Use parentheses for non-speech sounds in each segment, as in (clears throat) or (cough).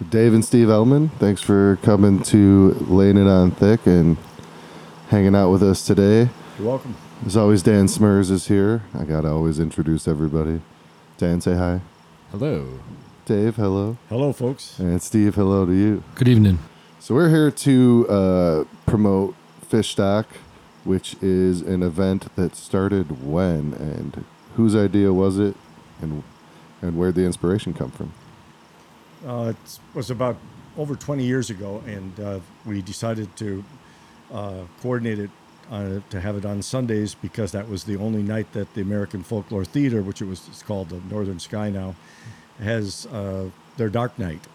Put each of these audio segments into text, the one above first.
So Dave and Steve Elman, thanks for coming to laying it on thick and hanging out with us today. You're welcome. As always, Dan Smurs is here. I gotta always introduce everybody. Dan, say hi. Hello. Dave, hello. Hello, folks. And Steve, hello to you. Good evening. So we're here to uh, promote Fish Stock, which is an event that started when and whose idea was it, and and where'd the inspiration come from? Uh, it was about over 20 years ago, and uh, we decided to uh, coordinate it uh, to have it on Sundays because that was the only night that the American Folklore Theater, which it was it's called the Northern Sky now, has uh, their dark night.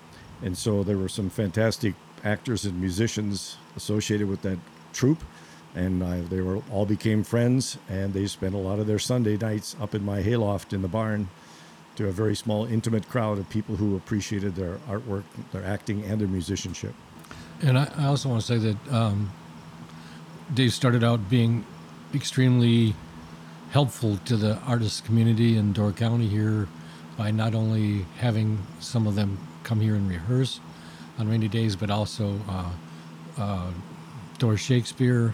And so there were some fantastic actors and musicians associated with that troupe, and they were all became friends, and they spent a lot of their Sunday nights up in my hayloft in the barn to a very small, intimate crowd of people who appreciated their artwork, their acting, and their musicianship. And I, I also want to say that um, Dave started out being extremely helpful to the artist community in Door County here by not only having some of them come here and rehearse on rainy days, but also uh, uh, Door Shakespeare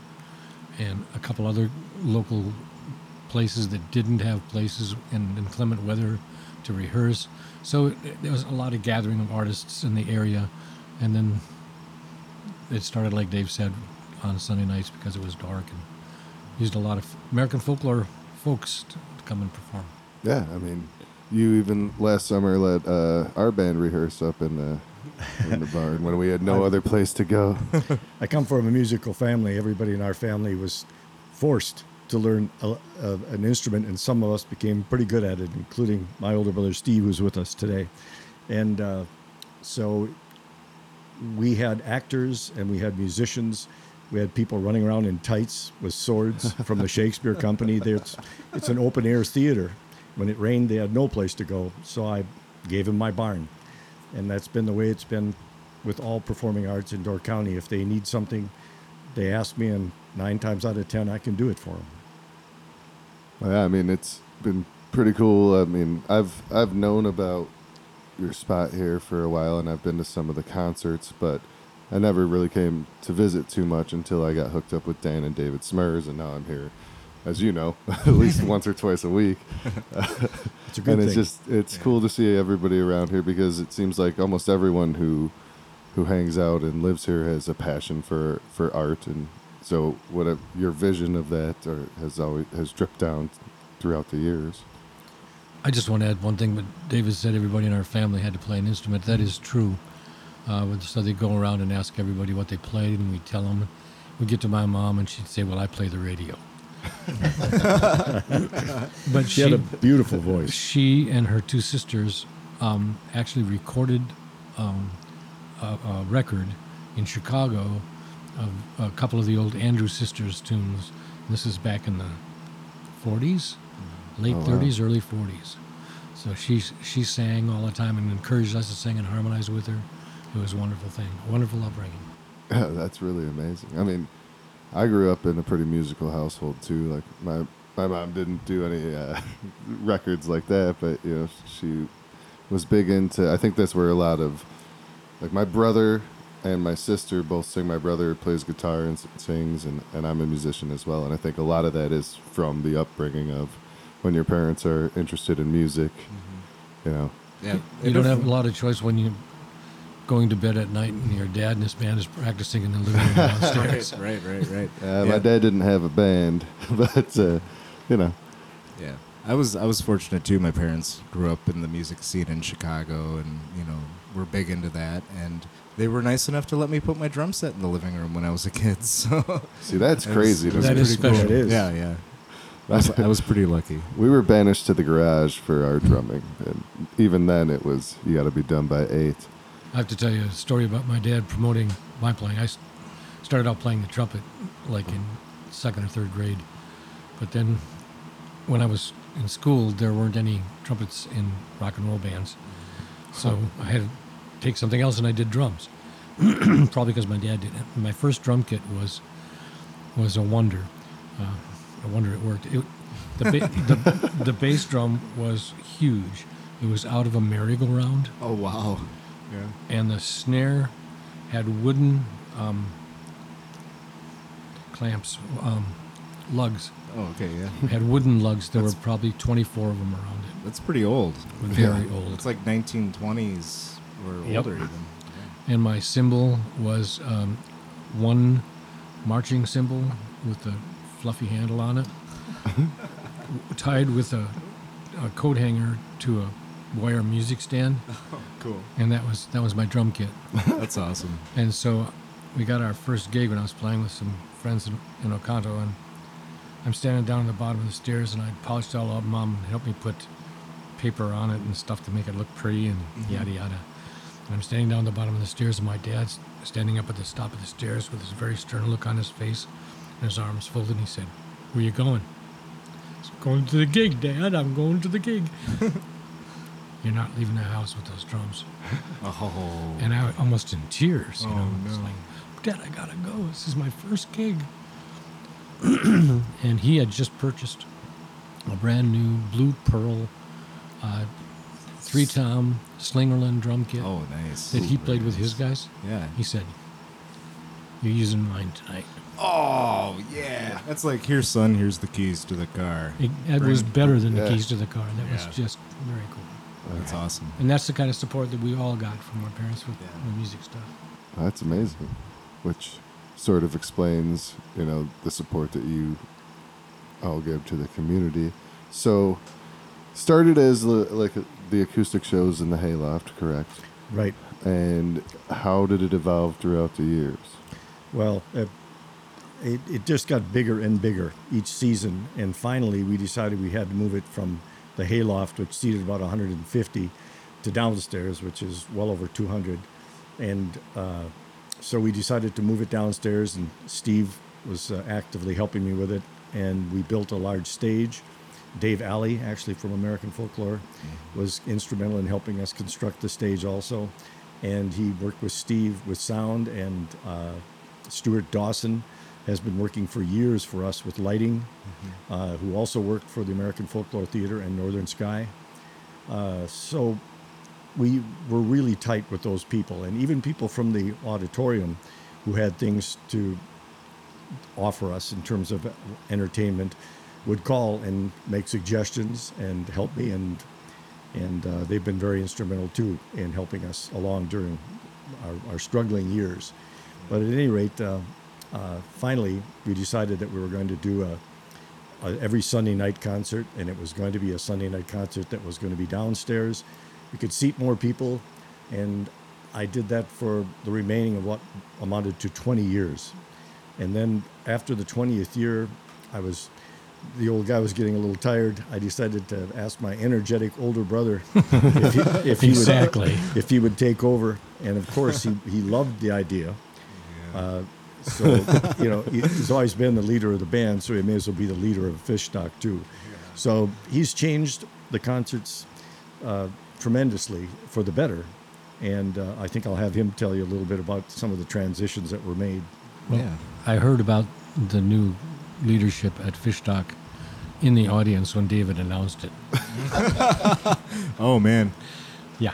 and a couple other local places that didn't have places in inclement weather to rehearse. So there was a lot of gathering of artists in the area, and then it started like Dave said on Sunday nights because it was dark and used a lot of American folklore folks to, to come and perform. Yeah, I mean, you even last summer let uh, our band rehearse up in the in the barn when we had no (laughs) other place to go. (laughs) I come from a musical family. Everybody in our family was forced to learn a, a, an instrument, and some of us became pretty good at it, including my older brother Steve, who's with us today. And uh, so we had actors and we had musicians. We had people running around in tights with swords (laughs) from the Shakespeare Company. There's, it's an open air theater. When it rained, they had no place to go. So I gave them my barn. And that's been the way it's been with all performing arts in Door County. If they need something, they ask me, and nine times out of ten, I can do it for them. Yeah, I mean, it's been pretty cool. I mean, I've I've known about your spot here for a while, and I've been to some of the concerts, but I never really came to visit too much until I got hooked up with Dan and David Smurs, and now I'm here, as you know, (laughs) at least (laughs) once or twice a week. (laughs) It's a good and thing. it's just it's cool to see everybody around here because it seems like almost everyone who who hangs out and lives here has a passion for for art and so what a, your vision of that or has always has dripped down throughout the years I just want to add one thing, but David said everybody in our family had to play an instrument. That is true. Uh, so they go around and ask everybody what they played, and we tell them. We get to my mom, and she'd say, "Well, I play the radio." (laughs) but She had a beautiful voice. she and her two sisters um, actually recorded um, a, a record in Chicago of a couple of the old Andrews Sisters tunes. This is back in the 40s, late Oh, wow. 30s, early 40s. So she she sang all the time and encouraged us to sing and harmonize with her. It was a wonderful thing, a wonderful upbringing. yeah (laughs) that's really amazing i mean i grew up in a pretty musical household too like my my mom didn't do any uh, (laughs) records like that but you know she was big into i think that's where a lot of like my brother and my sister both sing. My brother plays guitar and sings, and, and I'm a musician as well. And I think a lot of that is from the upbringing of when your parents are interested in music. You know, Yeah. You don't have a lot of choice when you're going to bed at night and your dad and his band is practicing in the living room (laughs) downstairs. Right, right, right, right. (laughs) uh, Yeah. my dad didn't have a band, (laughs) but uh, you know, Yeah, I was I was fortunate too. My parents grew up in the music scene in Chicago, and you know were big into that. And they were nice enough to let me put my drum set in the living room when I was a kid. (laughs) So see that's It crazy. That's, to was That me. is pretty cool. special. It is. Yeah, yeah. I was, I was pretty lucky. We were banished to the garage for our drumming, and even then, it was you got to be done by eight. I have to tell you a story about my dad promoting my playing. I started out playing the trumpet like in second or third grade, but then when I was in school, there weren't any trumpets in rock and roll bands, so I had to take something else, and I did drums. (clears throat) Probably because my dad did it. My first drum kit was was a wonder. Uh, a wonder it worked. It, the, ba- (laughs) the the bass drum was huge. It was out of a merry-go-round Oh wow! Yeah. and the snare had wooden um, clamps, um, lugs. Oh, okay, yeah. Had wooden lugs. There were probably 24 of them around it. That's pretty old. Very old. It's like 1920s or Yep. older even. And my cymbal was um, one marching cymbal with a fluffy handle on it, (laughs) tied with a, a coat hanger to a wire music stand, (laughs) Cool. and that was that was my drum kit. (laughs) That's awesome. And so we got our first gig when I was playing with some friends in, in Oconto, and I'm standing down at the bottom of the stairs, and I polished all up. Mom helped me put paper on it and stuff to make it look pretty, and yada yada. And I'm standing down at the bottom of the stairs, and my dad's standing up at the top of the stairs with this very stern look on his face, and his arms folded. And he said, "Where you going?" Said, "Going to the gig, Dad. I'm going to the gig." (laughs) You're not leaving the house with those drums (laughs) Oh. and I was almost in tears. You Oh, know, no. like, Dad, I gotta go. This is my first gig. (clears throat) and he had just purchased a brand new blue pearl, uh, three tom Slingerland drum kit oh, nice. that he played with his guys. Yeah. He said, "You're using mine tonight." Oh, yeah. That's like, here, son, here's the keys to the car. It, it was better than Yeah. the keys to the car. That Yeah. was just very cool. That's awesome. And that's the kind of support that we all got from our parents with Yeah. the music stuff. That's amazing. Which sort of explains, you know, the support that you all give to the community. So, started as the, like the acoustic shows in the Hayloft, correct? Right. And how did it evolve throughout the years? Well, uh, it, it just got bigger and bigger each season, and finally we decided we had to move it from the hayloft, which seated about 150, to downstairs, which is well over 200, and uh, so we decided to move it downstairs, and Steve was uh, actively helping me with it, and we built a large stage. Dave Alley, actually from American Folklore, was instrumental in helping us construct the stage also, and he worked with Steve with sound and. Uh, Stuart Dawson has been working for years for us with lighting, uh, who also worked for the American Folklore Theater and Northern Sky. Uh, so we were really tight with those people, and even people from the auditorium who had things to offer us in terms of entertainment would call and make suggestions and help me and and uh, they've been very instrumental too in helping us along during our, our struggling years. But at any rate, uh, uh, finally, we decided that we were going to do a, a every Sunday night concert, and it was going to be a Sunday night concert that was going to be downstairs. We could seat more people, and I did that for the remaining of what amounted to 20 years. And then after the 20th year, I was the old guy was getting a little tired. I decided to ask my energetic older brother (laughs) if he, if he Exactly. would if he would take over. And of course, he, he loved the idea. Uh, so you know, he's always been the leader of the band, so he may as well be the leader of Fish Stock too. So he's changed the concerts uh, tremendously for the better. And uh, I think I'll have him tell you a little bit about some of the transitions that were made. yeah. I heard about the new leadership at Fishstock in the audience when David announced it. (laughs) Oh, man. Yeah.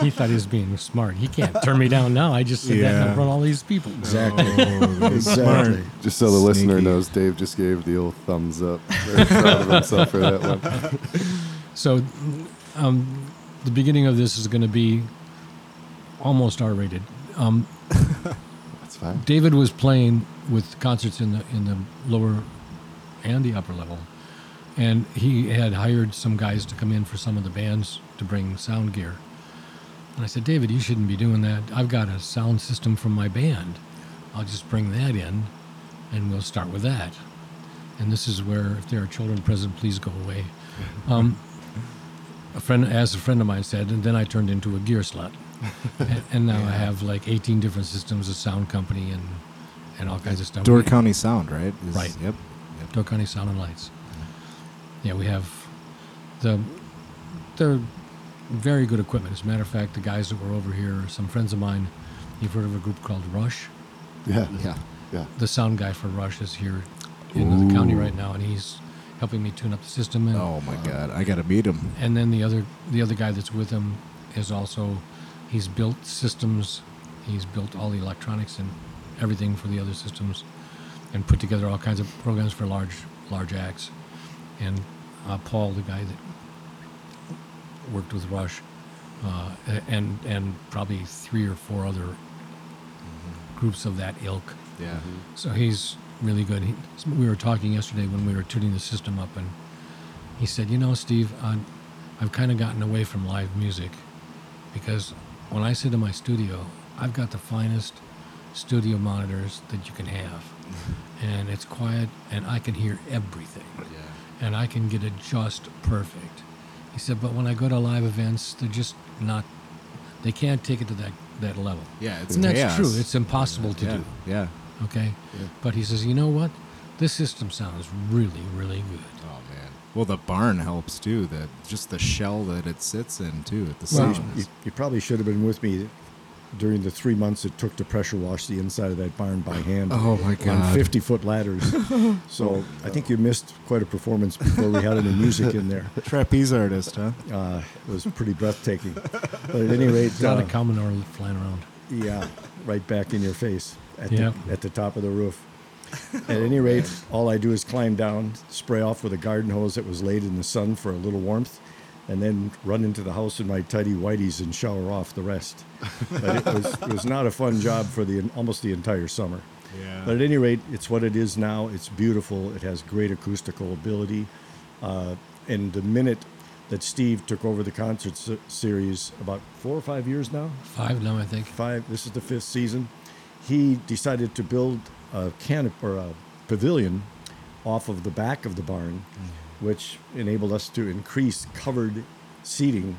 He thought he was being smart. He can't turn me down now. I just said that Yeah. in front of all these people. Exactly. Oh, (laughs) exactly. Just so the listener knows, Dave just gave the old thumbs up. (laughs) Very proud of himself for that one. So, um, the beginning of this is going to be almost R-rated. Um, That's fine. David was playing with concerts in the in the lower and the upper level, and he had hired some guys to come in for some of the bands to bring sound gear. And I said, David, you shouldn't be doing that. I've got a sound system from my band. I'll just bring that in, and we'll start with that. And this is where, if there are children present, please go away. (laughs) Um, a friend, as a friend of mine said, and then I turned into a gear slut. and, (laughs) and now I have like 18 different systems, a sound company, and and all kinds of stuff. Door County Sound, right? Is- Right. Yep. Door County Sound and Lights. Yeah, we have the they're very good equipment. As a matter of fact, the guys that were over here some friends of mine. You've heard of a group called Rush? Yeah. Yeah. Yeah. The sound guy for Rush is here in the county right now, and he's helping me tune up the system. And, Oh, my God. I got to meet him. and then the other the other guy that's with him is also He's built systems. He's built all the electronics and everything for the other systems, and put together all kinds of programs for large large acts. And uh, Paul, the guy that worked with Rush, uh, and and probably three or four other groups of that ilk. Yeah. So he's really good. He, we were talking yesterday when we were tuning the system up, and he said, "You know, Steve, uh, I've kind of gotten away from live music because when I sit in my studio, I've got the finest studio monitors that you can have, and it's quiet, and I can hear everything, Yeah. and I can get it just perfect." He said, "But when I go to live events, they're just not. They can't take it to that that level." Yeah, it's and that's chaos. true. It's impossible to yeah. do. Yeah. Okay. Yeah. But he says, you know what? This system sounds really, really good. Oh man. Well, the barn helps too. That just the shell that it sits in too. At the Well, sound. You, you probably should have been with me during the three months it took to pressure wash the inside of that barn by hand. Oh, my On 50 foot ladders. (laughs) so I think you missed quite a performance before we had any music in there. (laughs) Trapeze artist, huh? Uh, it was pretty breathtaking. But at any (laughs) rate, It's not uh, a Commodore flying around. yeah, right back in your face at, Yep. the, at the top of the roof. At any rate, all I do is climb down, spray off with a garden hose that was laid in the sun for a little warmth, and then run into the house in my tidy whities and shower off the rest. But it was, it was not a fun job for the almost the entire summer. Yeah. But at any rate, it's what it is now. It's beautiful. It has great acoustical ability. Uh, and the minute that Steve took over the concert se- series about four or five years now, Five now, I think. five. This is the fifth season. He decided to build a canopy or a pavilion off of the back of the barn, which enabled us to increase covered seating,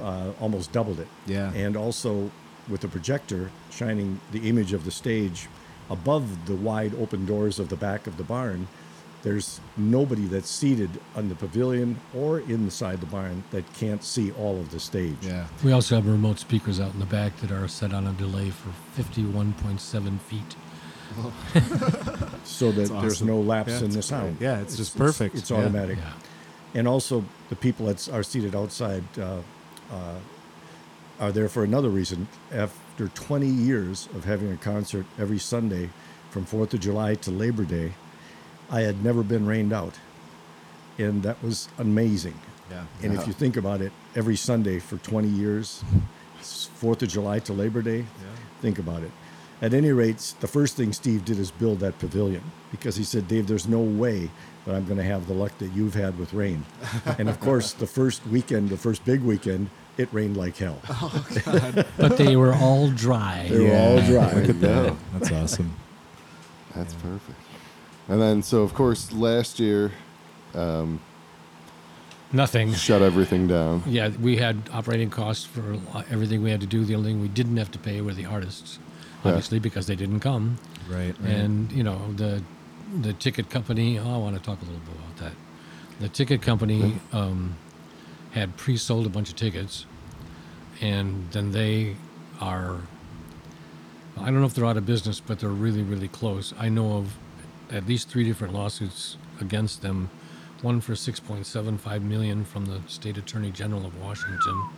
uh, almost doubled it. Yeah. And also with the projector shining the image of the stage above the wide open doors of the back of the barn. There's nobody that's seated on the pavilion or inside the barn that can't see all of the stage. Yeah. We also have remote speakers out in the back that are set on a delay for 51.7 feet. (laughs) so that That's there's no lapse Yeah, in the sound. great. Yeah, it's just perfect. It's, Yeah. automatic. Yeah. And also, the people that are seated outside uh, uh, are there for another reason. After 20 years of having a concert every Sunday from 4th of July to Labor Day, I had never been rained out. And that was amazing. Yeah. And if you think about it, every Sunday for 20 years, 4th of July to Labor Day, think about it. At any rate, the first thing Steve did is build that pavilion because he said, Dave, there's no way that I'm going to have the luck that you've had with rain. (laughs) and of course, the first weekend, the first big weekend, it rained like hell. Oh, (laughs) but they were all dry. They were all dry. Look at that. That's awesome. That's perfect. And then, so of course, last year, um, Nothing. shut everything down. Yeah, we had operating costs for everything we had to do. The only thing we didn't have to pay were the artists, Yeah. obviously, because they didn't come. Right. right. And you know the the ticket company. Oh, I want to talk a little bit about that. The ticket company um, had pre-sold a bunch of tickets, and then they are. I don't know if they're out of business, but they're really, really close. I know of at least three different lawsuits against them. One for 6.75 million from the state attorney general of Washington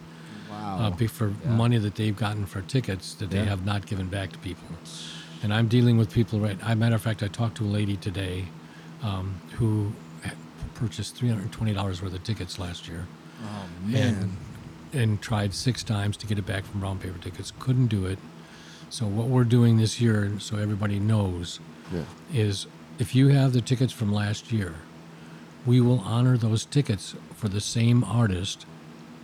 wow. uh, for Yeah. money that they've gotten for tickets that they Yeah. have not given back to people. And I'm dealing with people right. I matter of fact, I talked to a lady today um, who purchased three hundred twenty dollars worth of tickets last year, oh and and tried six times to get it back from Brown Paper Tickets. Couldn't do it. So what we're doing this year, so everybody knows, Yeah. is if you have the tickets from last year, we will honor those tickets for the same artist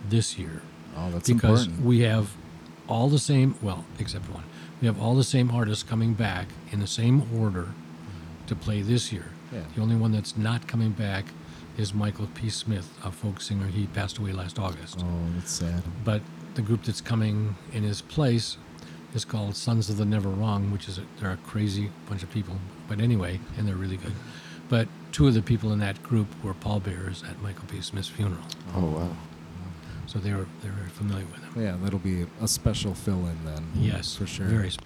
this year Oh, that's because important. we have all the same well except one. We have all the same artists coming back in the same order to play this year. Yeah. the only one that's not coming back is michael p. Smith a folk singer. He passed away last august. Oh, that's sad. but the group that's coming in his place is called sons of the never wrong which is a, they're a crazy bunch of people. But anyway and they're really good. But two of the people in that group were pallbearers at michael p. Smith's funeral. Oh wow. So they were they were familiar with him Yeah, that'll be a special fill-in then. Yes, for sure. Very. sp-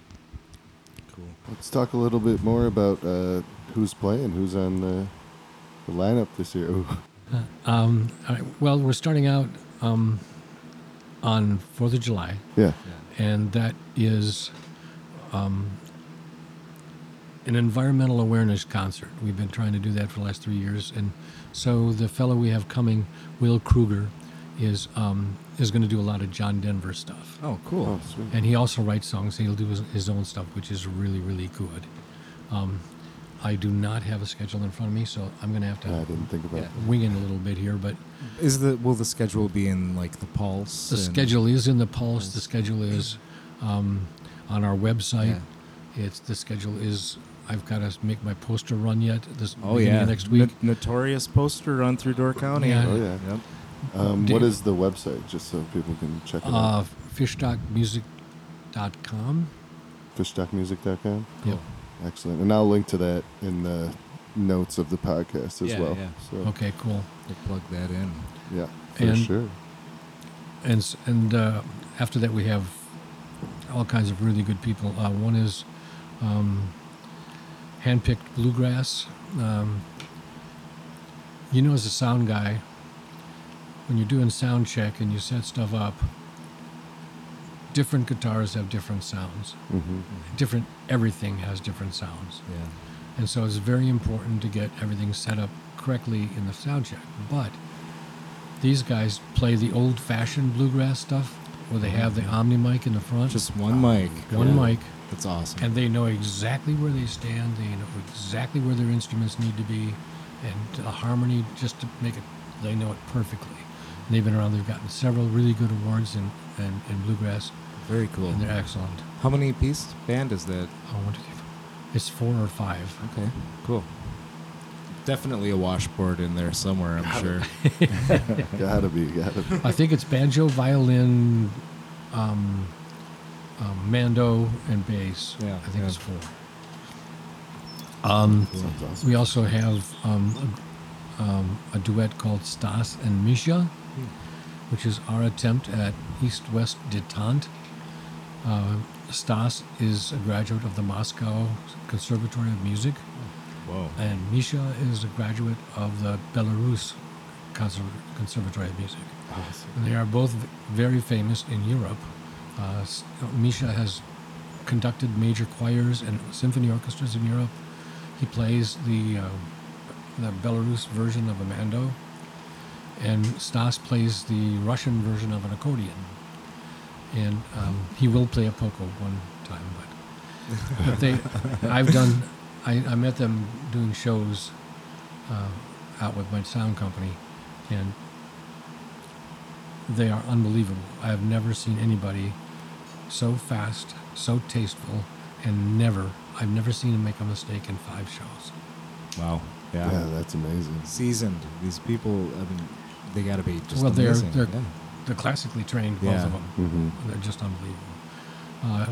cool. Let's talk a little bit more about uh, who's playing, who's on the, the lineup this year. Ooh. (laughs) Um, all right, well, we're starting out. Um, on Fourth of July, Yeah. and that is um, an environmental awareness concert. We've been trying to do that for the last three years, and so the fellow we have coming, Will Kruger, is um, is going to do a lot of John Denver stuff, Oh, cool. Oh, sweet. and he also writes songs. He'll do his, his own stuff, which is really really good. Um, I do not have a schedule in front of me, so I'm going to have to I didn't think about Yeah. wing it a little bit here, but Is the will the schedule be in like the Pulse? the schedule is in the Pulse. The schedule is um, on our website. Yeah. It's the schedule is. I've got to make my poster run yet. This Oh beginning yeah, next week. No- notorious poster run through Door County. Yeah. Oh, yeah. Yep. Um, what is the website, just so people can check it Uh, out? fishstockmusic.com. Fishstockmusic.com. Yep. Excellent. And I'll link to that in the notes of the podcast as Yeah, well. yeah. So, Okay, cool. We'll plug that in. yeah, for And- sure. And and uh, after that we have all kinds of really good people. Uh, one is um, handpicked bluegrass. Um, you know, as a sound guy, when you're doing sound check and you set stuff up, different guitars have different sounds. hmm Different everything has different sounds. Yeah. And so it's very important to get everything set up correctly in the sound check. But these guys play the old fashioned bluegrass stuff where they have the Omni mic in the front. Just one mic. one Yeah. mic. That's awesome. And they know exactly where they stand. They know exactly where their instruments need to be. And the harmony, just to make it, they know it perfectly. And they've been around, they've gotten several really good awards in, in, in bluegrass, Very cool. and they're excellent. How many piece band is that? Oh, one, two, three, four. It's four or five. Okay. Cool. Definitely a washboard in there somewhere. I'm sure. (laughs) Gotta be, gotta be. I think it's banjo, violin, um, um, mando, and bass. Yeah, I think yeah. it's four. Um, awesome. we also have um, a, um, a duet called Stas and Misha, which is our attempt at East-West detente. Uh, Stas is a graduate of the Moscow Conservatory of Music, Whoa. and Misha is a graduate of the Belarus Conser- Conservatory of Music. Awesome. And they are both very famous in Europe. Uh, Misha has conducted major choirs and symphony orchestras in Europe. He plays the uh, the Belarus version of a mando, and Stas plays the Russian version of an accordion. And um, he will play a poco one time, but but they, (laughs) I've done, I, I met them doing shows uh, out with my sound company, and they are unbelievable. I have never seen anybody so fast, so tasteful, and never, I've never seen them make a mistake in five shows. Wow. Yeah. Yeah, that's amazing. Seasoned. These people. I mean, they got to be just well, they're, amazing. they're, yeah. they're classically trained, both Yeah. of them. hmm They're just unbelievable. Uh,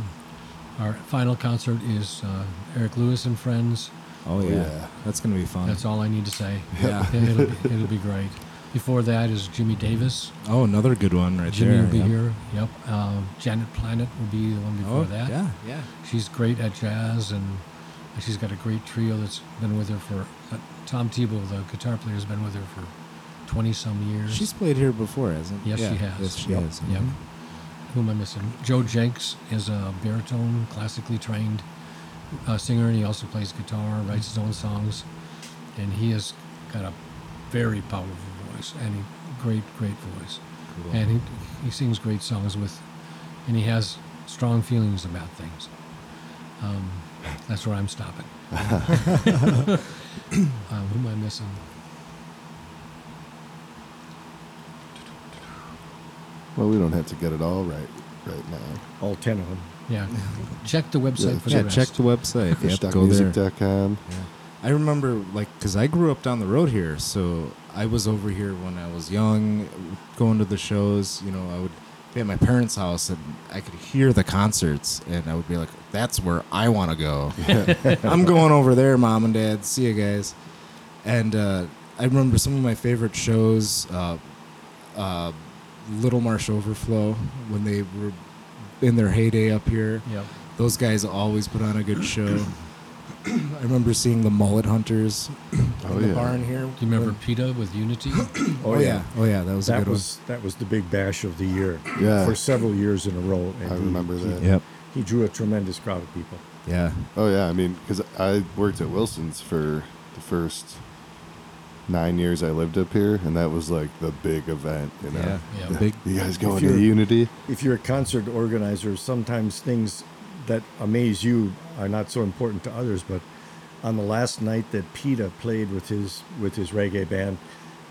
our final concert is uh, Eric Lewis and Friends. Oh yeah. yeah. That's gonna be fun. That's all I need to say. (laughs) Yeah. it'll, be, it'll be great. Before that is Jimmy Davis. Oh, another good one right Jimmy there. will be Yep. here. Yep. Um, Janet Planet will be the one before Oh that. yeah, yeah. She's great at jazz, and she's got a great trio that's been with her for. Uh, Tom Theabo, the guitar player, has been with her for twenty some years. She's played here before, hasn't? Yes, yeah. she has. Yes, she Yep. has. Yep. Mhm. Who am I missing? Joe Jenks is a baritone, classically trained uh, singer, and he also plays guitar, writes his own songs, and he has got a very powerful voice and a great, great voice. Cool. And he, he sings great songs with, and he has strong feelings about things. Um, that's where I'm stopping. um, (laughs) who am I missing? Well, we don't have to get it all right right now. All 10 of them. Yeah, check the website Yeah, for yeah, the check the website. Yep, go there. Fishstockmusic.com. Yeah. I remember, like, because I grew up down the road here, so I was over here when I was young, going to the shows. You know, I would be at my parents' house and I could hear the concerts, and I would be like, "That's where I want to go. (laughs) I'm going over there, mom and dad. See you guys." And uh, I remember some of my favorite shows, uh, uh, Little Marsh Overflow, when they were in their heyday up here. Yep. Those guys always put on a good show. I remember seeing the Mullet Hunters oh, in Oh, the yeah. barn here. Do you remember PETA with Unity? (coughs) Oh, yeah. Oh yeah, that was a that good was that was the big bash of the year. Yeah. For several years in a row. and I he- remember that. one. Yep. He drew a tremendous crowd of people. Yeah. Oh yeah, I mean, because I worked at Wilson's for the first nine years I lived up here, and that was like the big event. You know, Yeah. Yeah. Big. you guys going to Unity? If you're a concert organizer, sometimes things that amaze you are not so important to others. But on the last night that PETA played with his with his reggae band,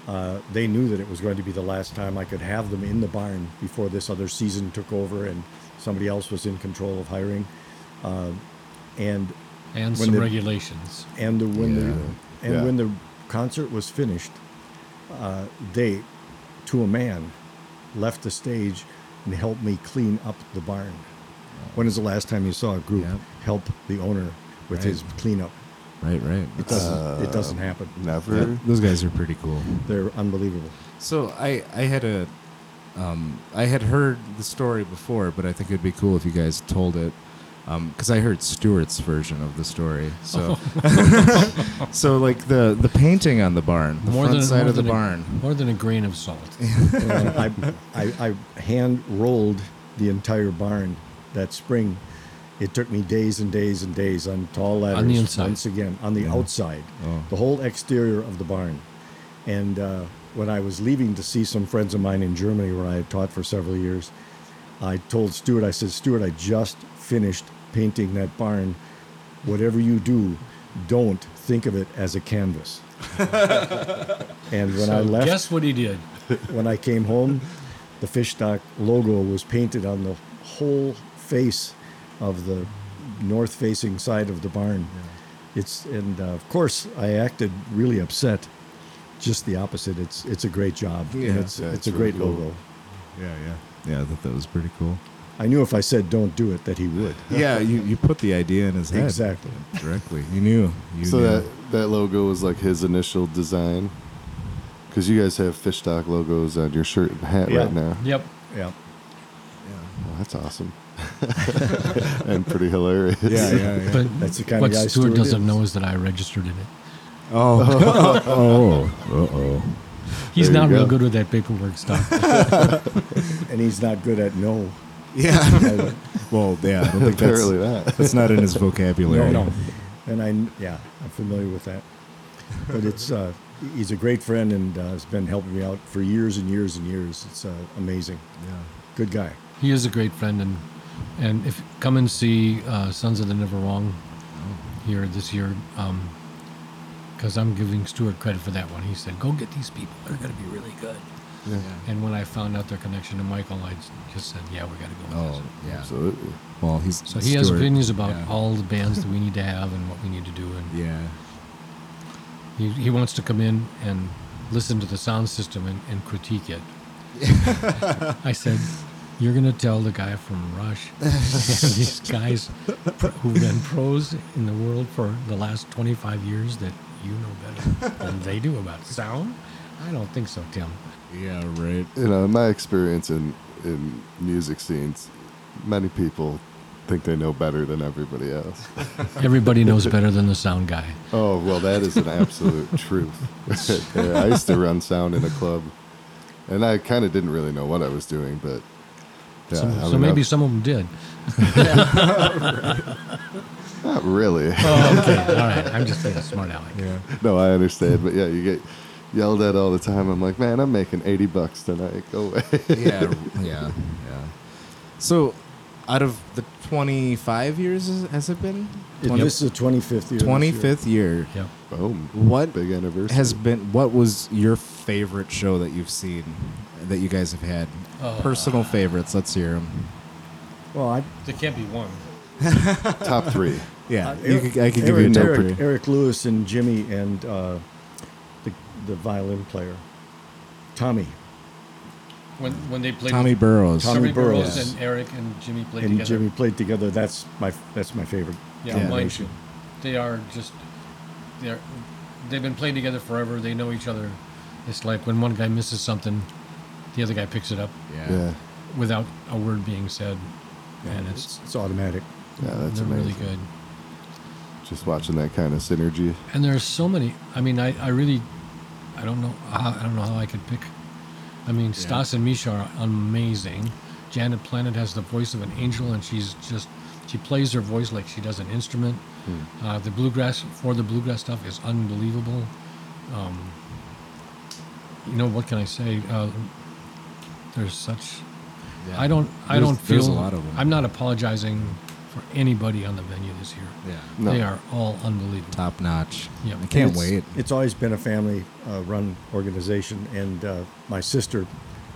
uh, they knew that it was going to be the last time I could have them in the barn before this other season took over and somebody else was in control of hiring. Uh, and And When some the- regulations. and the, when the and Yeah. when the concert was finished, uh, they, to a man, left the stage and helped me clean up the barn. When is the last time you saw a group Yep. help the owner with Right. his cleanup? Right. Right. It doesn't. it doesn't happen. Never. Yeah, those guys are pretty cool. They're unbelievable. So I I had a um, I had heard the story before, but I think it'd be cool if you guys told it because I heard Stuart's version of the story. So (laughs) so like the the painting on the barn, the front side more of the than a- barn. more than a grain of salt. (laughs) And I, I, I hand rolled the entire barn that spring. It took me days and days and days on tall ladders. On the inside. Once again, on the Yeah. outside, Oh. the whole exterior of the barn. And uh, when I was leaving to see some friends of mine in Germany, where I had taught for several years, I told Stuart, I said, Stuart, I just finished painting that barn. Whatever you do, don't think of it as a canvas. (laughs) and when I left, guess what he did? when I came home, the fish stock logo was painted on the whole face of the north facing side of the barn. It's and uh, of course I acted really upset. Just the opposite. It's it's a great job. and Yeah. it's Yeah, it's, it's a great cool. logo. Yeah, yeah, yeah. I thought that was pretty cool. I knew if I said don't do it that he would. Yeah, you, you put the idea in his head Exactly. directly. You knew. You so knew. that that logo was like his initial design. Because you guys have fish stock logos on your shirt and hat Yeah. right now. Yep. Yeah. Well, that's awesome. (laughs) and pretty hilarious. yeah, yeah, yeah. But That's the kind what of guy Stuart Stuart doesn't is. know is that I registered in it. oh, oh, (laughs) uh oh. He's There you not real go. good with that paperwork stuff. (laughs) And he's not good at no. (laughs) Yeah. (laughs) well, yeah. I don't think that's Apparently not. that's not in his (laughs) vocabulary. No, no. And I, yeah, I'm familiar with that. But it's, uh, he's a great friend and uh, has been helping me out for years and years and years. It's uh, amazing. Yeah. Good guy. he is a great friend, and and if come and see uh, Sons of the Never Wrong here this year, because I'm giving Stuart credit for that one. He said, "Go get these people; they're going to be really good." Yeah. And when I found out their connection to Michael, I just said, "Yeah, we got to go." With Oh, this. yeah. Absolutely. Well, he's So he has opinions about yeah. all the bands that we need to have and what we need to do, and Yeah. he, he wants to come in and listen to the sound system and, and critique it. (laughs) I said, "You're going to tell the guy from Rush, (laughs) these guys who've been pros in the world for the last 25 years that you know better than they do about sound? I don't think so, Tim. Yeah. Right. You know, in my experience in, in music scenes, many people think they know better than everybody else. (laughs) Everybody knows better than the sound guy. Oh, well, that is an absolute (laughs) truth. Yeah, (laughs) I used to run sound in a club, and I kind of didn't really know what I was doing, but yeah, so so mean, maybe some of them did. not really. Oh, okay. All right. I'm just being a smart aleck. Yeah. no, I understand, but yeah, you get yelled at all the time. I'm like, man, I'm making 80 bucks tonight. Go away. (laughs) yeah. Yeah. Yeah. So, out of the 25 years, has- has it been? It- Twenty- This is the 25th year. this year. 25th year. Yep. Boom. What Big anniversary. has been? What was your favorite show that you've seen that you guys have had? Uh, Personal favorites. Let's hear them. Well, I, There can't be one. top three? (laughs) Yeah, Uh, you could, I could give Eric, you a top Eric, three. Eric Lewis and Jimmy and uh, the, the violin player, Tommy. When when they played Tommy Burrows. Tommy Tommy Burrows Burrows. and Eric and Jimmy played and together. Jimmy played together. That's my that's my favorite. yeah, Yeah. mine too. They are just they're they've been playing together forever. They know each other. It's like when one guy misses something, the other guy picks it up Yeah. Yeah. without a word being said, and it's It's, it's automatic. Yeah, that's they're amazing. really good. just watching that kind of synergy. And there's so many. I mean, I, I really, I don't know. How, I don't know how I could pick. I mean, Stas and Misha are amazing. Janet Planet has the voice of an angel, and she's just she plays her voice like she does an instrument. Uh, the bluegrass for the bluegrass stuff is unbelievable. Um, you know what can I say? Uh, there's such. Yeah. I don't. I There's- don't feel. there's a lot of them. I'm not apologizing for anybody on the venue this year. Yeah. No. They are all unbelievable. Top notch. Yeah. I can't It's- wait. It's always been a family uh, run organization, and uh, my sister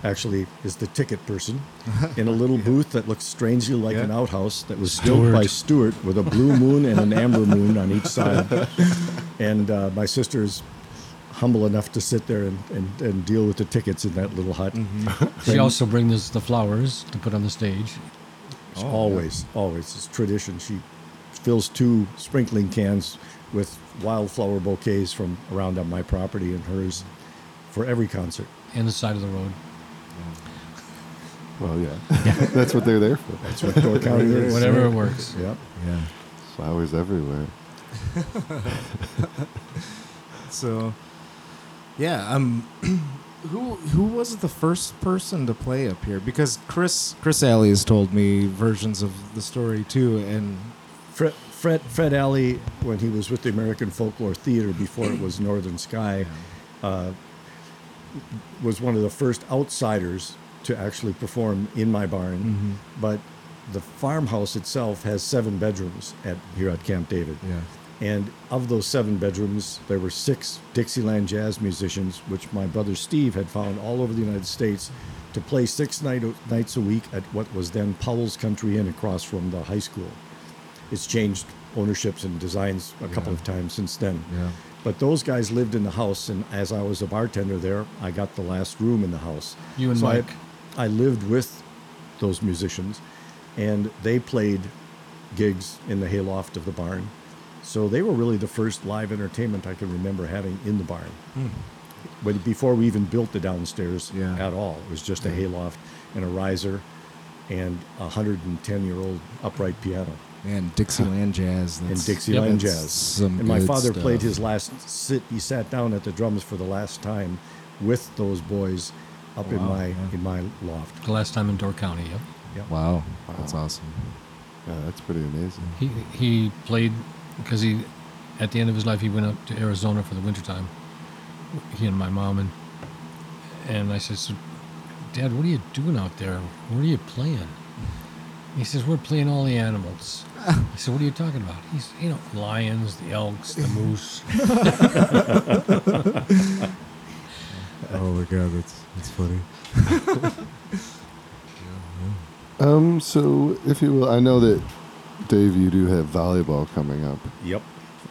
actually is the ticket person (laughs) in a little booth that looks strangely like an outhouse that was built by Stuart with a blue moon and an amber moon on each side. (laughs) And uh, my is humble enough to sit there and, and, and deal with the tickets in that little hut. She also brings the flowers to put on the stage. It's always, always. It's tradition. She fills two sprinkling cans with wildflower bouquets from around on my property and hers for every concert. in the side of the road. Well, yeah, (laughs) (laughs) that's what they're there for. That's what Door County is. Whatever it works. Yep. Yeah. Flowers everywhere. (laughs) So, yeah, um, (clears throat) who who was the first person to play up here? Because Chris Chris Alley has told me versions of the story too, and Fred, Fred, Fred Alley, when he was with the American Folklore Theater before it was Northern Sky, uh, was one of the first outsiders to actually perform in my barn. But the farmhouse itself has seven bedrooms at here at Camp David. yeah, And of those seven bedrooms, there were six Dixieland jazz musicians, which my brother Steve had found all over the United States to play six night, nights a week at what was then Powell's Country Inn across from the high school. It's changed ownerships and designs a couple Yeah. of times since then. yeah, But those guys lived in the house, and as I was a bartender there, I got the last room in the house. You and so I- Mike. I, lived with those musicians, and they played gigs in the hayloft of the barn. So they were really the first live entertainment I can remember having in the barn. Hmm. But before we even built the downstairs. Yeah. at all, it was just a hayloft and a riser and a 110 year old upright piano man, Dixieland jazz and that's, Dixieland that's jazz. Some and my good father played his last sit. He sat down at the drums for the last time with those boys up in my yeah. in my loft. The last time in Door County, yep. Yep. Wow, that's awesome. Yeah, that's pretty amazing. He he played because he at the end of his life he went up to Arizona for the wintertime. He and my mom and and I said, so, Dad, what are you doing out there? What are you playing? He says, We're playing all the animals. I said, What are you talking about? He's you know, lions, the elks, the moose. (laughs) Oh my god, that's that's funny. (laughs) Um, so if you will, I know that Dave, you do have volleyball coming up. Yep.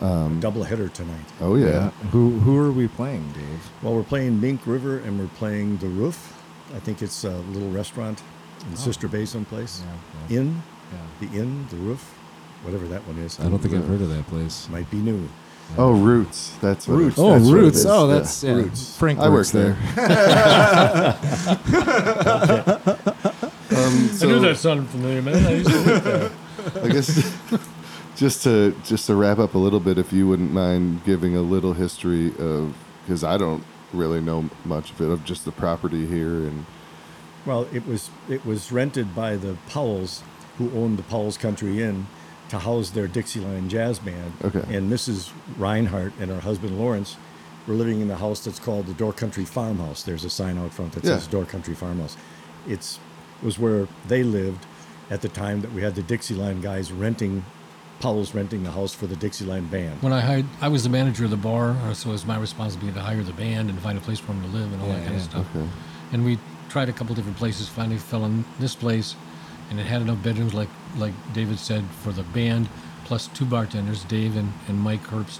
Um, Double header tonight. oh yeah. Who who are we playing, Dave? Well, we're playing Mink River and we're playing The Roof. I think it's a little restaurant in Sister Basin place. Yeah, Inn, yeah. the Inn, The Roof, whatever that one is. I don't think I've heard of that place. Might be new. Oh, Roots. That's what Roots, It, Oh, that's what it Roots. Oh, that's yeah. Roots. Frank I work works there. (laughs) (laughs) um, so I knew that sounded familiar, man. I used to work there. I guess (laughs) just to just to wrap up a little bit, if you wouldn't mind giving a little history of because I don't really know much of it of just the property here and Well, it was it was rented by the Powells, who owned the Powell's Country Inn, to house their Dixieland Jazz Band. Okay. And Mrs. Reinhardt and her husband Lawrence were living in the house that's called the Door Country Farmhouse. There's a sign out front that Yeah. says Door Country Farmhouse. It's was where they lived at the time that we had the Dixieland guys renting, Powell's renting the house for the Dixieland Band. When I hired, I was the manager of the bar, uh, so it was my responsibility to hire the band and find a place for them to live and all Yeah, that kind yeah. of stuff. okay. And we tried a couple different places. Finally, fell in this place, and it had enough bedrooms, like like David said, for the band, plus two bartenders, Dave and, and Mike Herbst.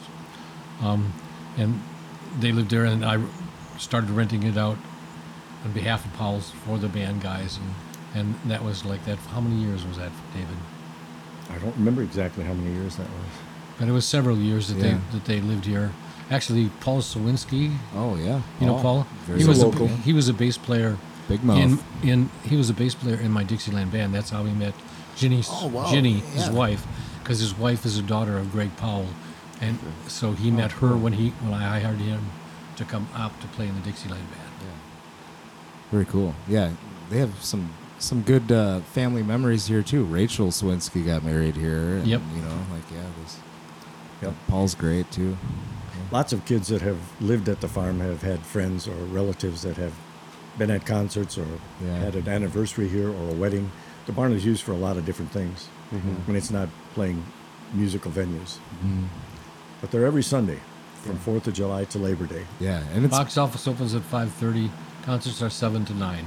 Um, and they lived there, and I started renting it out on behalf of Powell's for the band guys, and and that was like that. How many years was that, David? I don't remember exactly how many years that was. But it was several years that Yeah. they that they lived here. Actually, Paul Sawinski, Oh yeah. you know Oh, Paul. very He was a, local. he was a bass player big mouth. in in he was a bass player in my Dixieland band. That's how we met Ginny Oh, wow. Ginny, his wife. because his wife is a daughter of Greg Powell, and so he oh, met her when he when I hired him to come up to play in the Dixieland band. Yeah. Very cool. Yeah, they have some some good uh, family memories here too. Rachel Swinsky got married here. And, Yep. You know, like yeah, this. Yep. Uh, Paul's great too. Lots of kids that have lived at the farm have had friends or relatives that have been at concerts or Yeah. had an anniversary here or a wedding. The barn is used for a lot of different things mm-hmm. when it's not playing musical venues. Mm-hmm. But they're every Sunday from 4th of July to Labor Day. Yeah, and it's Box office opens at five thirty. Concerts are seven to nine.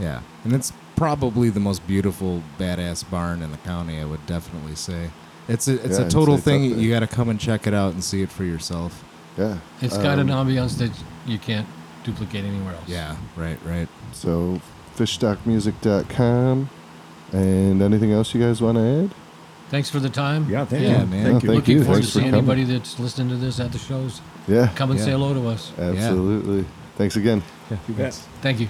Yeah, and it's probably the most beautiful badass barn in the county. I would definitely say. It's a it's Yeah, a I'd total it's thing. up. You got to come and check it out and see it for yourself. Yeah. It's got an Um, ambiance that you can't duplicate anywhere else. Yeah, right, right. So, fishstockmusic.com. And anything else you guys want to add? Thanks for the time. Yeah, thank Yeah, you. man. Thank Yeah, you. thank Looking you. forward Thanks to for seeing coming. anybody that's listening to this at the shows. Yeah. Come and Yeah. say hello to us. Absolutely. Thanks again. Yeah, You bet. Thank you.